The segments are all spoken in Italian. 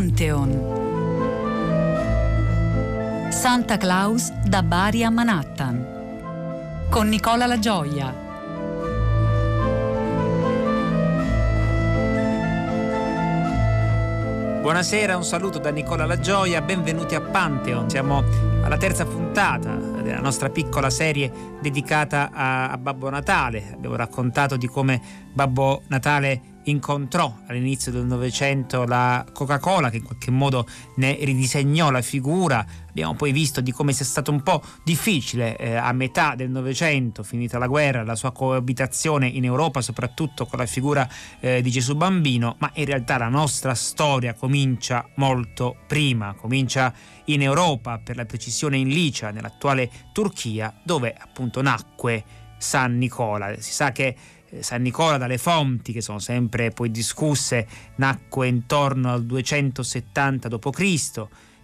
Pantheon. Santa Claus da Bari a Manhattan. Con Nicola La Gioia. Buonasera, un saluto da Nicola La Gioia, benvenuti a Pantheon. Siamo alla terza puntata della nostra piccola serie dedicata a, a Babbo Natale. Abbiamo raccontato di come Babbo Natale incontrò all'inizio del Novecento la Coca-Cola che in qualche modo ne ridisegnò la figura. Abbiamo poi visto di come sia stato un po' difficile eh, a metà del Novecento, finita la guerra, la sua coabitazione in Europa, soprattutto con la figura eh, di Gesù Bambino, ma in realtà la nostra storia comincia molto prima, comincia in Europa, per la precisione in Licia, nell'attuale Turchia, dove appunto nacque San Nicola. Si sa che San Nicola dalle fonti, che sono sempre poi discusse, nacque intorno al 270 d.C.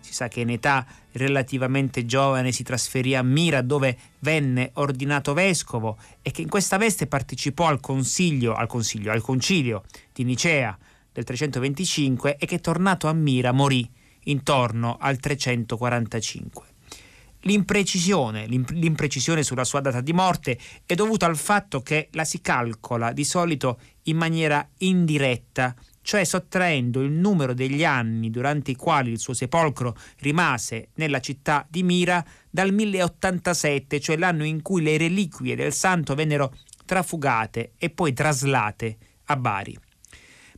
Si sa che in età relativamente giovane si trasferì a Mira dove venne ordinato vescovo e che in questa veste partecipò al consiglio, al, consiglio, al concilio di Nicea del 325 e che tornato a Mira morì intorno al 345. L'imprecisione, l'imprecisione sulla sua data di morte è dovuta al fatto che la si calcola di solito in maniera indiretta, cioè sottraendo il numero degli anni durante i quali il suo sepolcro rimase nella città di Mira dal 1087, cioè l'anno in cui le reliquie del santo vennero trafugate e poi traslate a Bari.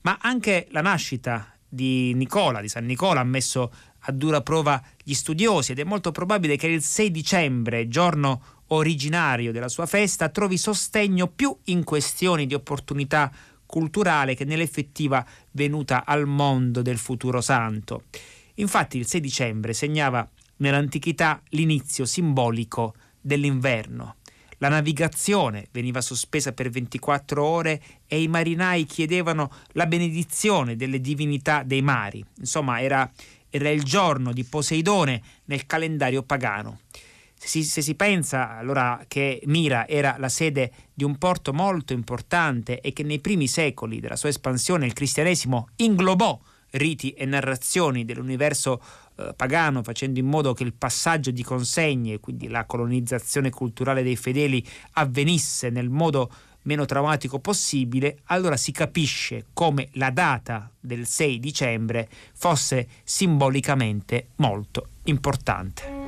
Ma anche la nascita di Nicola, di San Nicola, ha messo a dura prova gli studiosi ed è molto probabile che il 6 dicembre, giorno originario della sua festa, trovi sostegno più in questioni di opportunità culturale che nell'effettiva venuta al mondo del futuro santo. Infatti il 6 dicembre segnava nell'antichità l'inizio simbolico dell'inverno. La navigazione veniva sospesa per 24 ore e i marinai chiedevano la benedizione delle divinità dei mari. Insomma, era era il giorno di Poseidone nel calendario pagano. Se si, se si, pensa allora che Mira era la sede di un porto molto importante e che nei primi secoli della sua espansione il cristianesimo inglobò riti e narrazioni dell'universo eh, pagano, facendo in modo che il passaggio di consegne, quindi la colonizzazione culturale dei fedeli, avvenisse nel modo meno traumatico possibile, allora si capisce come la data del 6 dicembre fosse simbolicamente molto importante.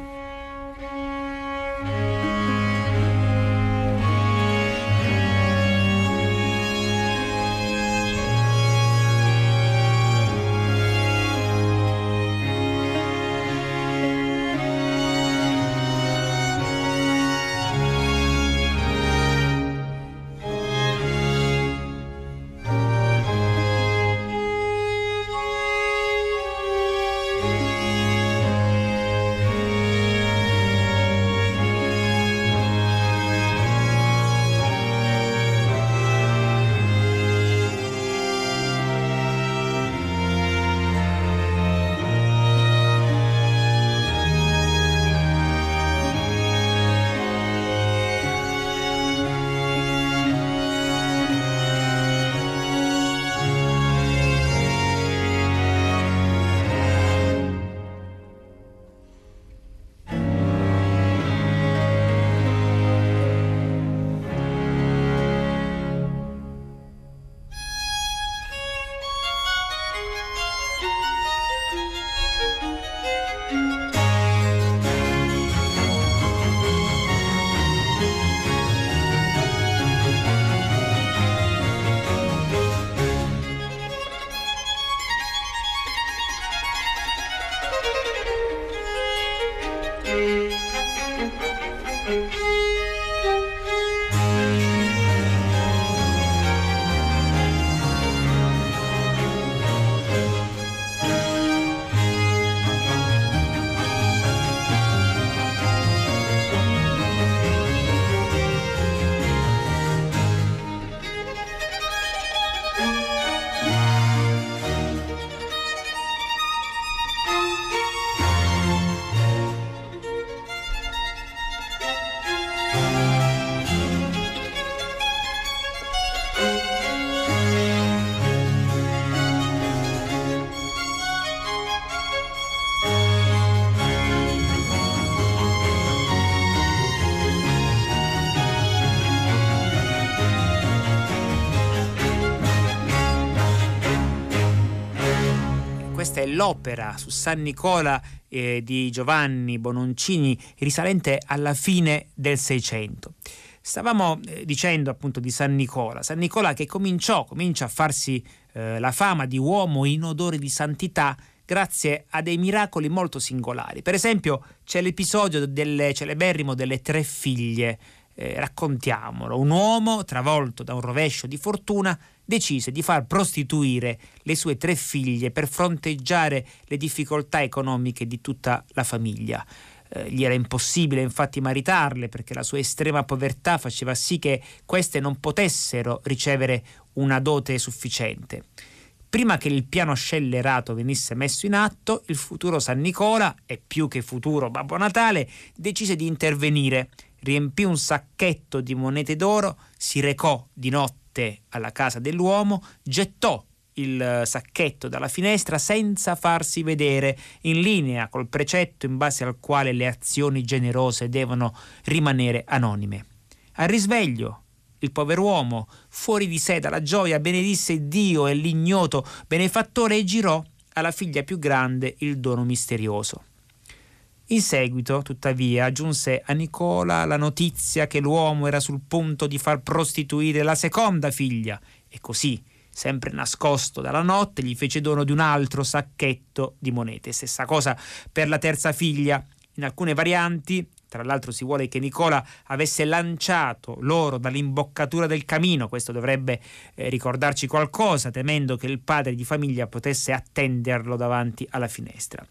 È l'opera su San Nicola eh, di Giovanni Bononcini risalente alla fine del Seicento. Stavamo eh, dicendo appunto di San Nicola, San Nicola che cominciò, comincia a farsi eh, la fama di uomo in odore di santità grazie a dei miracoli molto singolari. Per esempio c'è l'episodio del celeberrimo delle tre figlie, eh, raccontiamolo, un uomo travolto da un rovescio di fortuna decise di far prostituire le sue tre figlie per fronteggiare le difficoltà economiche di tutta la famiglia. Eh, gli era impossibile infatti maritarle perché la sua estrema povertà faceva sì che queste non potessero ricevere una dote sufficiente. Prima che il piano scellerato venisse messo in atto, il futuro San Nicola, e più che futuro Babbo Natale, decise di intervenire, riempì un sacchetto di monete d'oro, si recò di notte alla casa dell'uomo, gettò il sacchetto dalla finestra senza farsi vedere, in linea col precetto in base al quale le azioni generose devono rimanere anonime. Al risveglio, il pover'uomo, fuori di sé dalla gioia, benedisse Dio e l'ignoto benefattore e girò alla figlia più grande il dono misterioso. In seguito, tuttavia, giunse a Nicola la notizia che l'uomo era sul punto di far prostituire la seconda figlia e così, sempre nascosto dalla notte, gli fece dono di un altro sacchetto di monete. Stessa cosa per la terza figlia. In alcune varianti tra l'altro si vuole che Nicola avesse lanciato l'oro dall'imboccatura del camino, questo dovrebbe eh, ricordarci qualcosa, temendo che il padre di famiglia potesse attenderlo davanti alla finestra.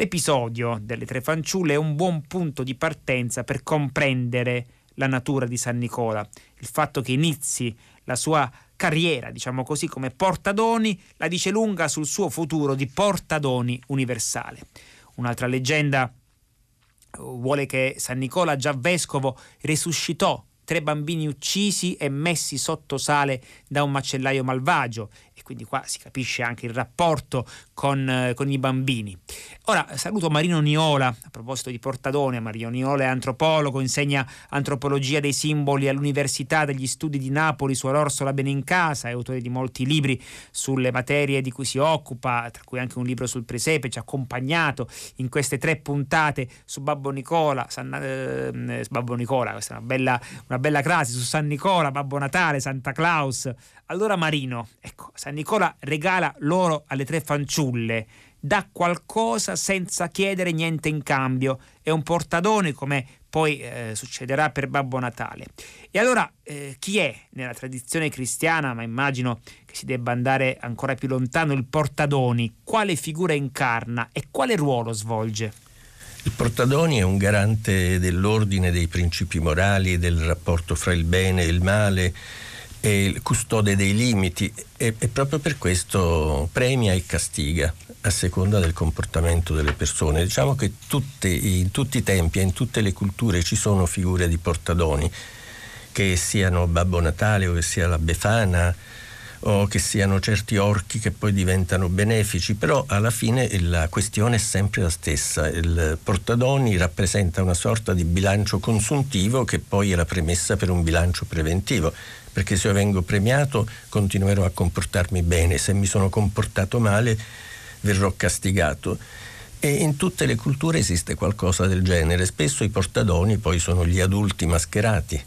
L'episodio delle tre fanciulle è un buon punto di partenza per comprendere la natura di San Nicola, il fatto che inizi la sua carriera, diciamo così, come portadoni, la dice lunga sul suo futuro di portadoni universale. Un'altra leggenda vuole che San Nicola già vescovo risuscitò tre bambini uccisi e messi sotto sale da un macellaio malvagio e quindi qua si capisce anche il rapporto con, eh, con, i bambini. Ora saluto Marino Niola, a proposito di Portadone, Marino Niola è antropologo, insegna antropologia dei simboli all'Università degli Studi di Napoli su Orsola Benincasa, è autore di molti libri sulle materie di cui si occupa, tra cui anche un libro sul presepe, ci ha accompagnato in queste tre puntate su Babbo Nicola, San, eh, Babbo Nicola, questa è una bella, una bella classe su San Nicola, Babbo Natale, Santa Claus. Allora Marino, ecco, San Nicola regala l'oro alle tre fanciulle, dà qualcosa senza chiedere niente in cambio, è un portadone come poi eh, succederà per Babbo Natale. E allora eh, chi è nella tradizione cristiana, ma immagino che si debba andare ancora più lontano, il portadoni? Quale figura incarna e quale ruolo svolge? Il portadoni è un garante dell'ordine dei principi morali, del rapporto fra il bene e il male, è il custode dei limiti e, e, proprio per questo premia e castiga a seconda del comportamento delle persone. Diciamo che tutte, in tutti i tempi e in tutte le culture ci sono figure di portadoni, che siano Babbo Natale o che sia la Befana o che siano certi orchi che poi diventano benefici, però alla fine la questione è sempre la stessa. Il portadoni rappresenta una sorta di bilancio consuntivo che poi è la premessa per un bilancio preventivo perché se io vengo premiato continuerò a comportarmi bene, se mi sono comportato male verrò castigato. E in tutte le culture esiste qualcosa del genere, spesso i portadoni poi sono gli adulti mascherati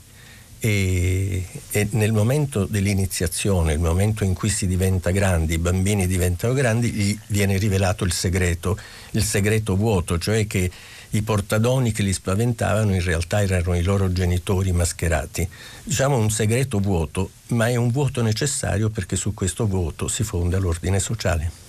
e, e nel momento dell'iniziazione, il momento in cui si diventa grandi, i bambini diventano grandi, gli viene rivelato il segreto, il segreto vuoto, cioè che i portadoni che li spaventavano in realtà erano i loro genitori mascherati. Diciamo un segreto vuoto, ma è un vuoto necessario perché su questo vuoto si fonda l'ordine sociale.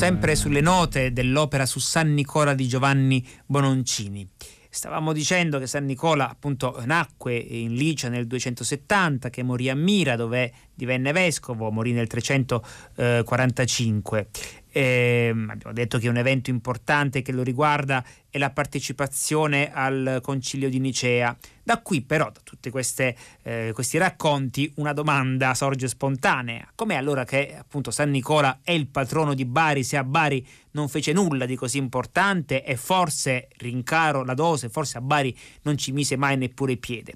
Sempre sulle note dell'opera su San Nicola di Giovanni Bononcini. Stavamo dicendo che San Nicola appunto nacque in Licia nel 270, che morì a Mira dove divenne vescovo, morì nel 345 eh, abbiamo detto che un evento importante che lo riguarda è la partecipazione al concilio di Nicea. Da qui però, da tutti eh, questi racconti, una domanda sorge spontanea. Com'è allora che appunto San Nicola è il patrono di Bari se a Bari non fece nulla di così importante e forse, rincaro la dose, forse a Bari non ci mise mai neppure piede?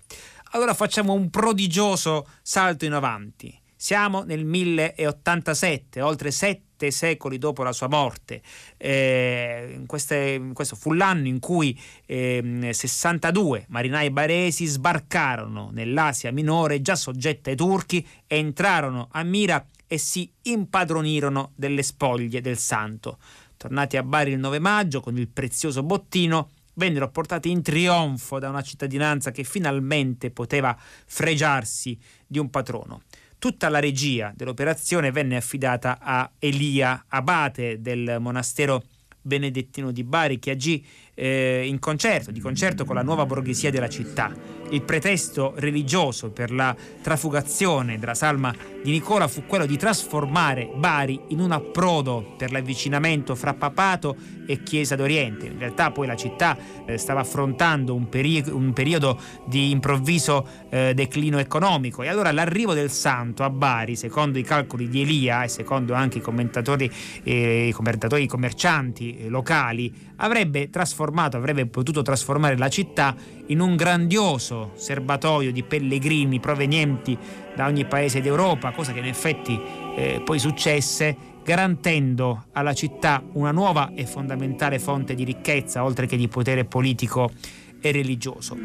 Allora facciamo un prodigioso salto in avanti. Siamo nel 1087, oltre sette secoli dopo la sua morte. Eh, queste, questo fu l'anno in cui eh, 62 marinai baresi sbarcarono nell'Asia minore già soggetta ai turchi entrarono a Mira e si impadronirono delle spoglie del santo. Tornati a Bari il 9 maggio con il prezioso bottino, vennero portati in trionfo da una cittadinanza che finalmente poteva fregiarsi di un patrono. Tutta la regia dell'operazione venne affidata a Elia, abate del monastero benedettino di Bari, che agì eh, in concerto, di concerto con la nuova borghesia della città. Il pretesto religioso per la trafugazione della salma di Nicola fu quello di trasformare Bari in un approdo per l'avvicinamento fra papato e Chiesa d'Oriente. In realtà poi la città eh, stava affrontando un, peri- un, periodo di improvviso eh, declino economico e allora l'arrivo del santo a Bari, secondo i calcoli di Elia e secondo anche i commentatori, eh, i commentatori commercianti eh, locali, avrebbe trasformato, avrebbe potuto trasformare la città in un grandioso serbatoio di pellegrini provenienti da ogni paese d'Europa, cosa che in effetti eh, poi successe, garantendo alla città una nuova e fondamentale fonte di ricchezza, oltre che di potere politico e religioso.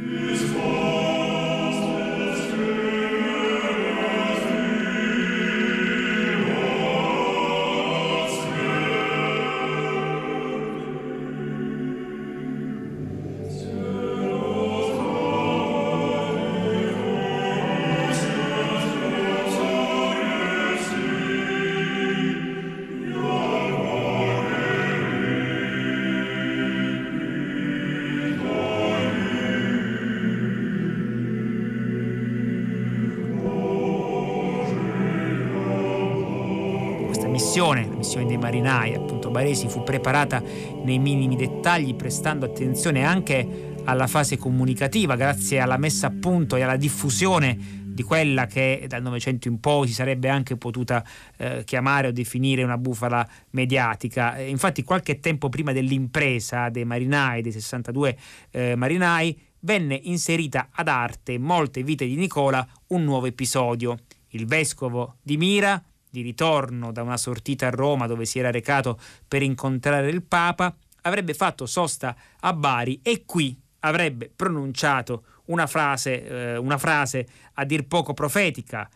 Missione, dei marinai, appunto Baresi, fu preparata nei minimi dettagli, prestando attenzione anche alla fase comunicativa, grazie alla messa a punto e alla diffusione di quella che dal Novecento in poi si sarebbe anche potuta eh, chiamare o definire una bufala mediatica. Infatti qualche tempo prima dell'impresa dei marinai, dei 62 eh, marinai, venne inserita ad arte Molte vite di Nicola un nuovo episodio. Il vescovo di Mira di ritorno da una sortita a Roma dove si era recato per incontrare il Papa, avrebbe fatto sosta a Bari e qui avrebbe pronunciato una frase, eh, una frase a dir poco profetica,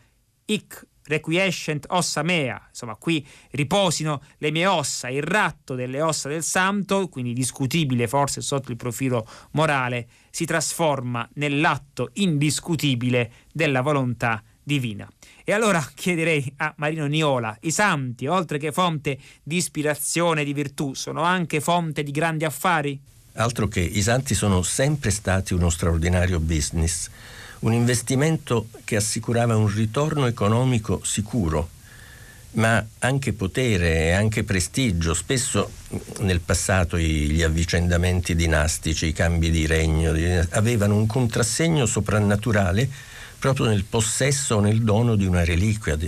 Ic requiescent ossa mea, insomma qui riposino le mie ossa, il ratto delle ossa del santo, quindi discutibile forse sotto il profilo morale, si trasforma nell'atto indiscutibile della volontà divina. E allora chiederei a Marino Niola, i santi, oltre che fonte di ispirazione e di virtù, sono anche fonte di grandi affari? Altro che i santi sono sempre stati uno straordinario business, un investimento che assicurava un ritorno economico sicuro, ma anche potere e anche prestigio. Spesso nel passato gli avvicendamenti dinastici, i cambi di regno avevano un contrassegno soprannaturale proprio nel possesso o nel dono di una reliquia.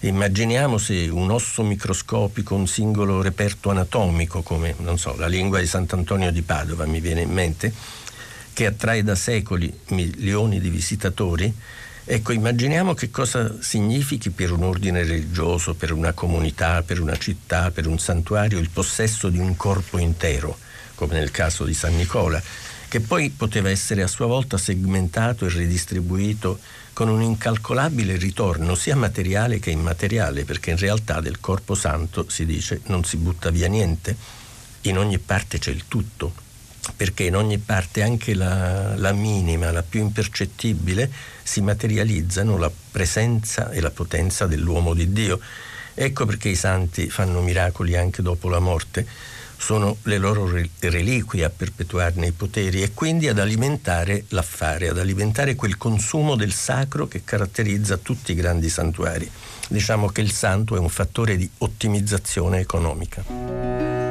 Immaginiamo se un osso microscopico, un singolo reperto anatomico, come so, la lingua di Sant'Antonio di Padova mi viene in mente, che attrae da secoli milioni di visitatori. Ecco, immaginiamo che cosa significhi per un ordine religioso, per una comunità, per una città, per un santuario il possesso di un corpo intero, come nel caso di San Nicola che poi poteva essere a sua volta segmentato e ridistribuito con un incalcolabile ritorno sia materiale che immateriale, perché in realtà del corpo santo si dice non si butta via niente, in ogni parte c'è il tutto, perché in ogni parte anche la, la minima, la più impercettibile, si materializzano la presenza e la potenza dell'uomo di Dio. Ecco perché i santi fanno miracoli anche dopo la morte sono le loro reliquie a perpetuarne i poteri e quindi ad alimentare l'affare, ad alimentare quel consumo del sacro che caratterizza tutti i grandi santuari. Diciamo che il santo è un fattore di ottimizzazione economica.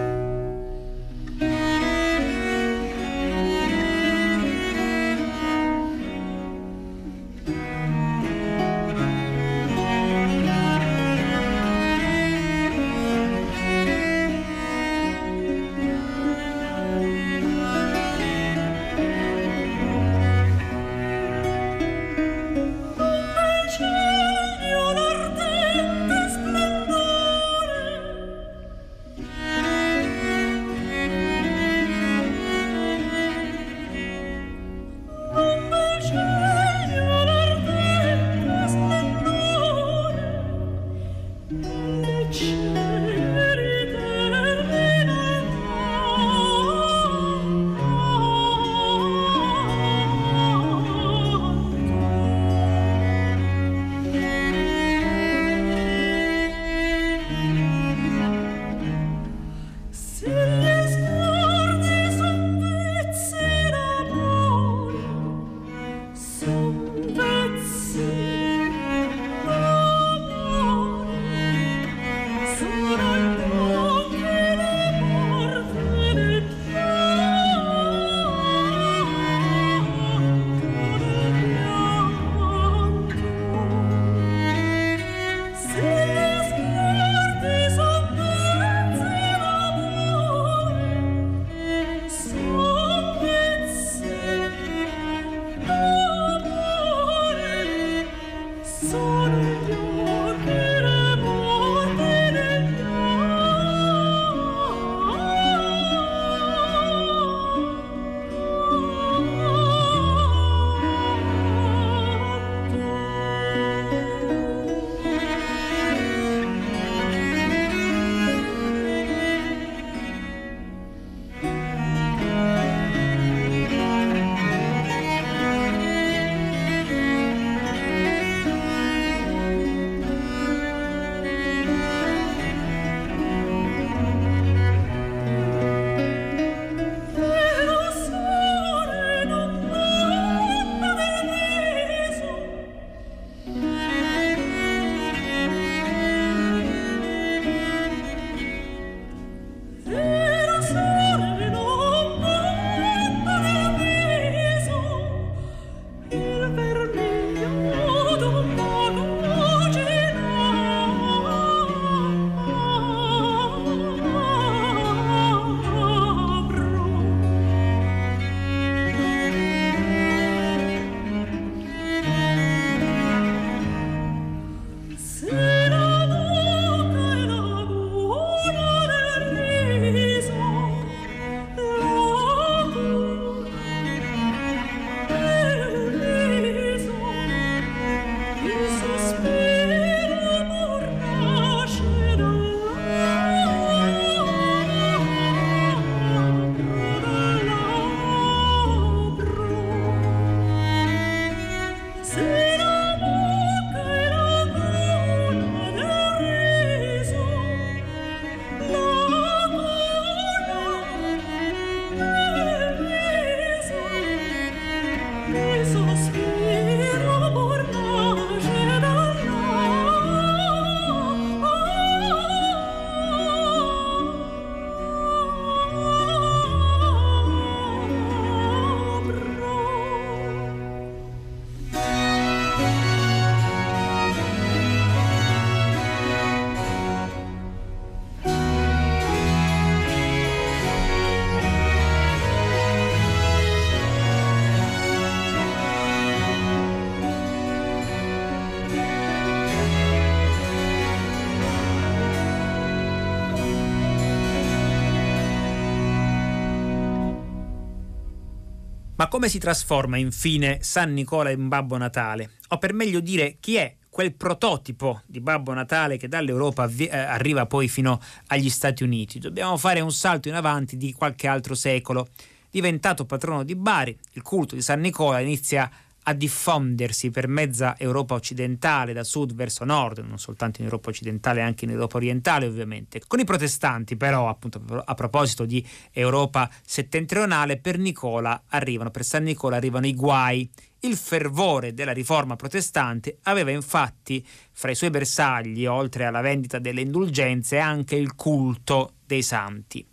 Ma come si trasforma infine San Nicola in Babbo Natale? O per meglio dire chi è quel prototipo di Babbo Natale che dall'Europa eh, arriva poi fino agli Stati Uniti. Dobbiamo fare un salto in avanti di qualche altro secolo. Diventato patrono di Bari, il culto di San Nicola inizia a diffondersi per mezza Europa occidentale, da sud verso nord, non soltanto in Europa occidentale, anche in Europa orientale ovviamente. Con i protestanti però, appunto a proposito di Europa settentrionale, per Nicola arrivano, per San Nicola arrivano i guai. Il fervore della riforma protestante aveva infatti fra i suoi bersagli, oltre alla vendita delle indulgenze, anche il culto dei santi.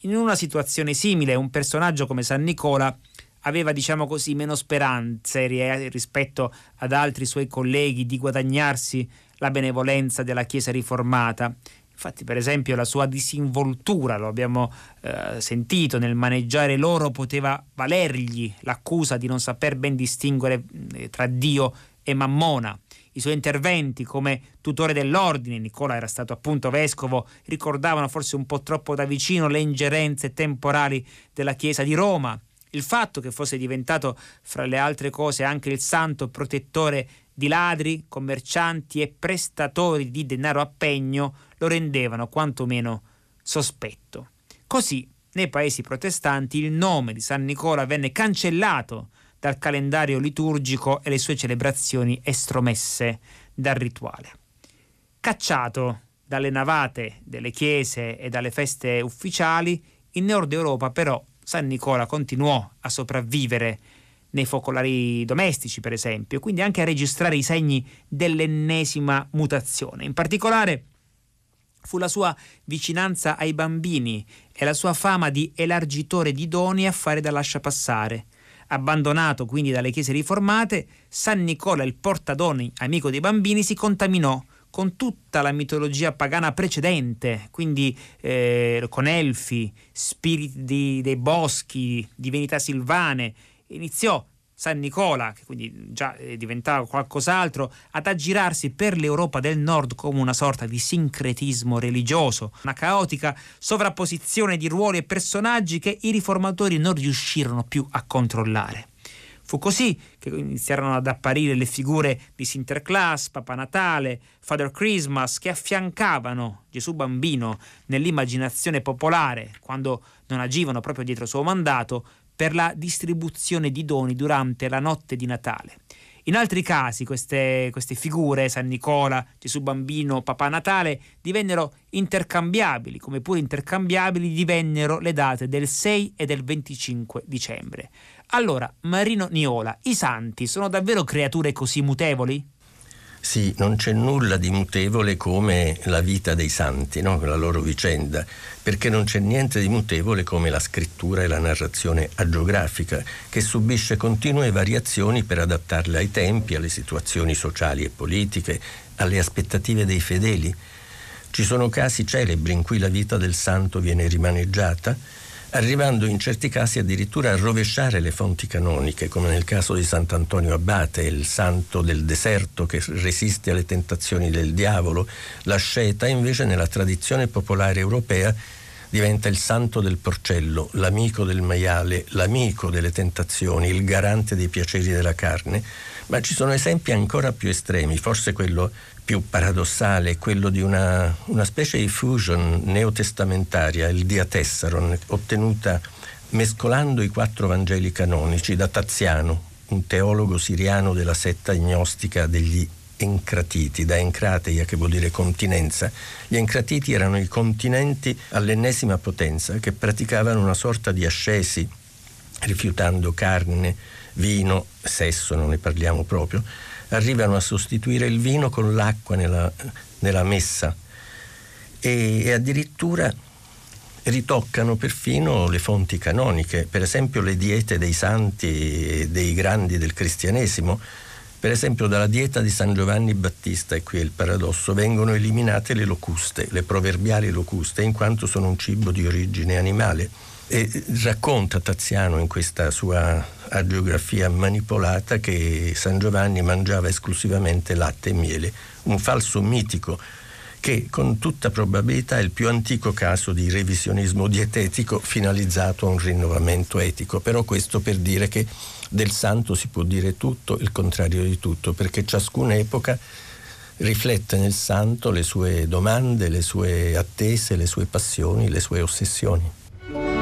In una situazione simile, un personaggio come San Nicola aveva, diciamo così, meno speranze rispetto ad altri suoi colleghi di guadagnarsi la benevolenza della Chiesa riformata. Infatti, per esempio, la sua disinvoltura, lo abbiamo eh, sentito, nel maneggiare l'oro poteva valergli l'accusa di non saper ben distinguere eh, tra Dio e Mammona. I suoi interventi come tutore dell'ordine, Nicola era stato appunto vescovo, ricordavano forse un po' troppo da vicino le ingerenze temporali della Chiesa di Roma il fatto che fosse diventato, fra le altre cose, anche il santo protettore di ladri, commercianti e prestatori di denaro a pegno lo rendevano quantomeno sospetto. Così, nei paesi protestanti, il nome di San Nicola venne cancellato dal calendario liturgico e le sue celebrazioni estromesse dal rituale. Cacciato dalle navate delle chiese e dalle feste ufficiali, in Nord Europa però San Nicola continuò a sopravvivere nei focolari domestici, per esempio, quindi anche a registrare i segni dell'ennesima mutazione. In particolare fu la sua vicinanza ai bambini e la sua fama di elargitore di doni a fare da lasciapassare. Abbandonato quindi dalle chiese riformate, San Nicola, il portadoni amico dei bambini, si contaminò con tutta la mitologia pagana precedente, quindi eh, con elfi, spiriti dei boschi, divinità silvane. Iniziò San Nicola, che quindi già diventava qualcos'altro, ad aggirarsi per l'Europa del Nord come una sorta di sincretismo religioso, una caotica sovrapposizione di ruoli e personaggi che i riformatori non riuscirono più a controllare. Fu così che iniziarono ad apparire le figure di Sinterklaas, Papa Natale, Father Christmas, che affiancavano Gesù bambino nell'immaginazione popolare, quando non agivano proprio dietro suo mandato, per la distribuzione di doni durante la notte di Natale. In altri casi queste, queste, figure, San Nicola, Gesù Bambino, Papà Natale, divennero intercambiabili, come pure intercambiabili divennero le date del 6 e del 25 dicembre. Allora, Marino Niola, i santi sono davvero creature così mutevoli? Sì, non c'è nulla di mutevole come la vita dei santi, no? la loro vicenda, perché non c'è niente di mutevole come la scrittura e la narrazione agiografica, che subisce continue variazioni per adattarle ai tempi, alle situazioni sociali e politiche, alle aspettative dei fedeli. Ci sono casi celebri in cui la vita del santo viene rimaneggiata, arrivando in certi casi addirittura a rovesciare le fonti canoniche, come nel caso di Sant'Antonio Abate, il santo del deserto che resiste alle tentazioni del diavolo. La sceta invece nella tradizione popolare europea diventa il santo del porcello, l'amico del maiale, l'amico delle tentazioni, il garante dei piaceri della carne. Ma ci sono esempi ancora più estremi, forse quello più paradossale è quello di una, una specie di fusion neotestamentaria, il diatessaron, ottenuta mescolando i quattro Vangeli canonici da Taziano, un teologo siriano della setta gnostica degli Encratiti, da Encrateia che vuol dire continenza. Gli Encratiti erano i continenti all'ennesima potenza che praticavano una sorta di ascesi, rifiutando carne, vino, sesso, non ne parliamo proprio, arrivano a sostituire il vino con l'acqua nella, nella messa e, e addirittura ritoccano perfino le fonti canoniche, per esempio le diete dei santi e dei grandi del cristianesimo. Per esempio dalla dieta di San Giovanni Battista, e qui è il paradosso, vengono eliminate le locuste, le proverbiali locuste, in quanto sono un cibo di origine animale. E racconta Taziano in questa sua agiografia manipolata che San Giovanni mangiava esclusivamente latte e miele, un falso mitico che con tutta probabilità è il più antico caso di revisionismo dietetico finalizzato a un rinnovamento etico. Però questo per dire che del santo si può dire tutto, il contrario di tutto, perché ciascuna epoca riflette nel santo le sue domande, le sue attese, le sue passioni, le sue ossessioni.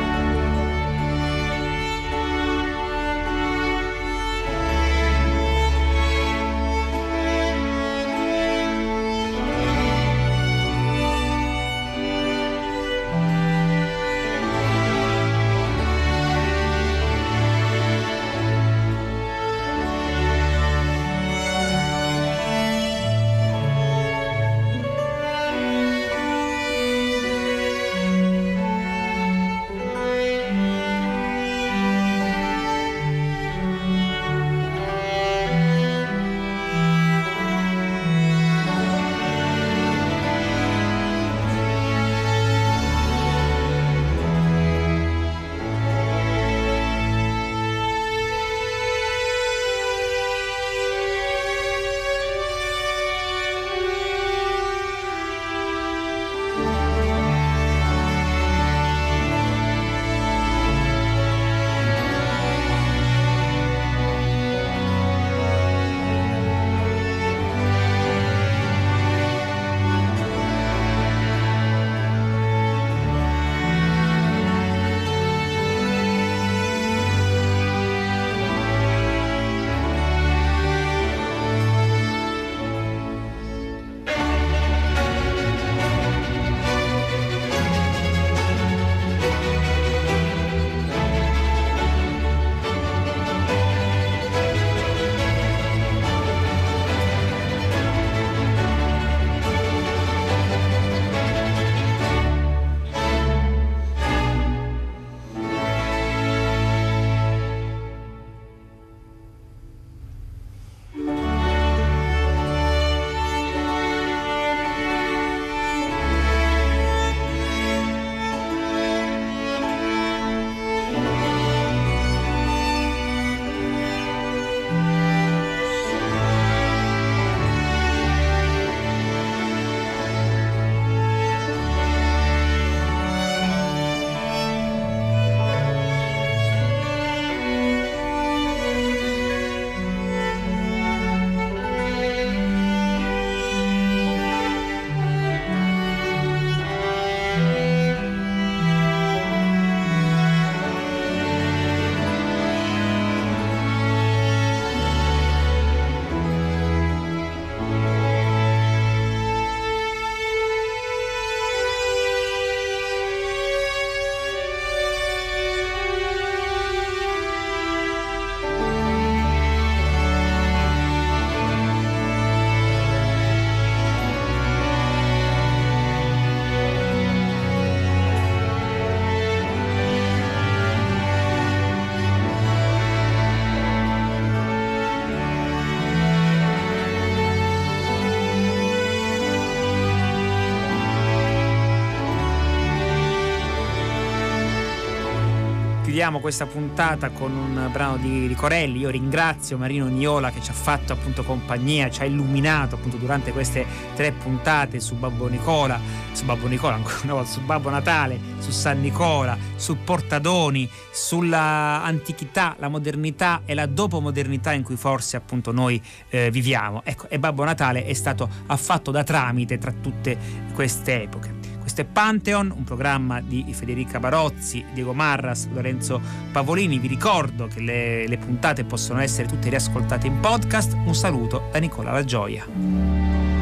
Chiudiamo questa puntata con un brano di, di, Corelli. Io ringrazio Marino Niola che ci ha fatto appunto compagnia, ci ha illuminato appunto durante queste tre puntate su Babbo Nicola, su Babbo Nicola, ancora una volta, su Babbo Natale, su San Nicola, su Portadoni, sulla antichità, la modernità e la dopomodernità in cui forse appunto noi eh, viviamo. Ecco, e Babbo Natale è stato affatto da tramite tra tutte queste epoche. Questo è Pantheon, un programma di Federica Barozzi, Diego Marras, Lorenzo Pavolini. Vi ricordo che le, le puntate possono essere tutte riascoltate in podcast. Un saluto da Nicola La Gioia.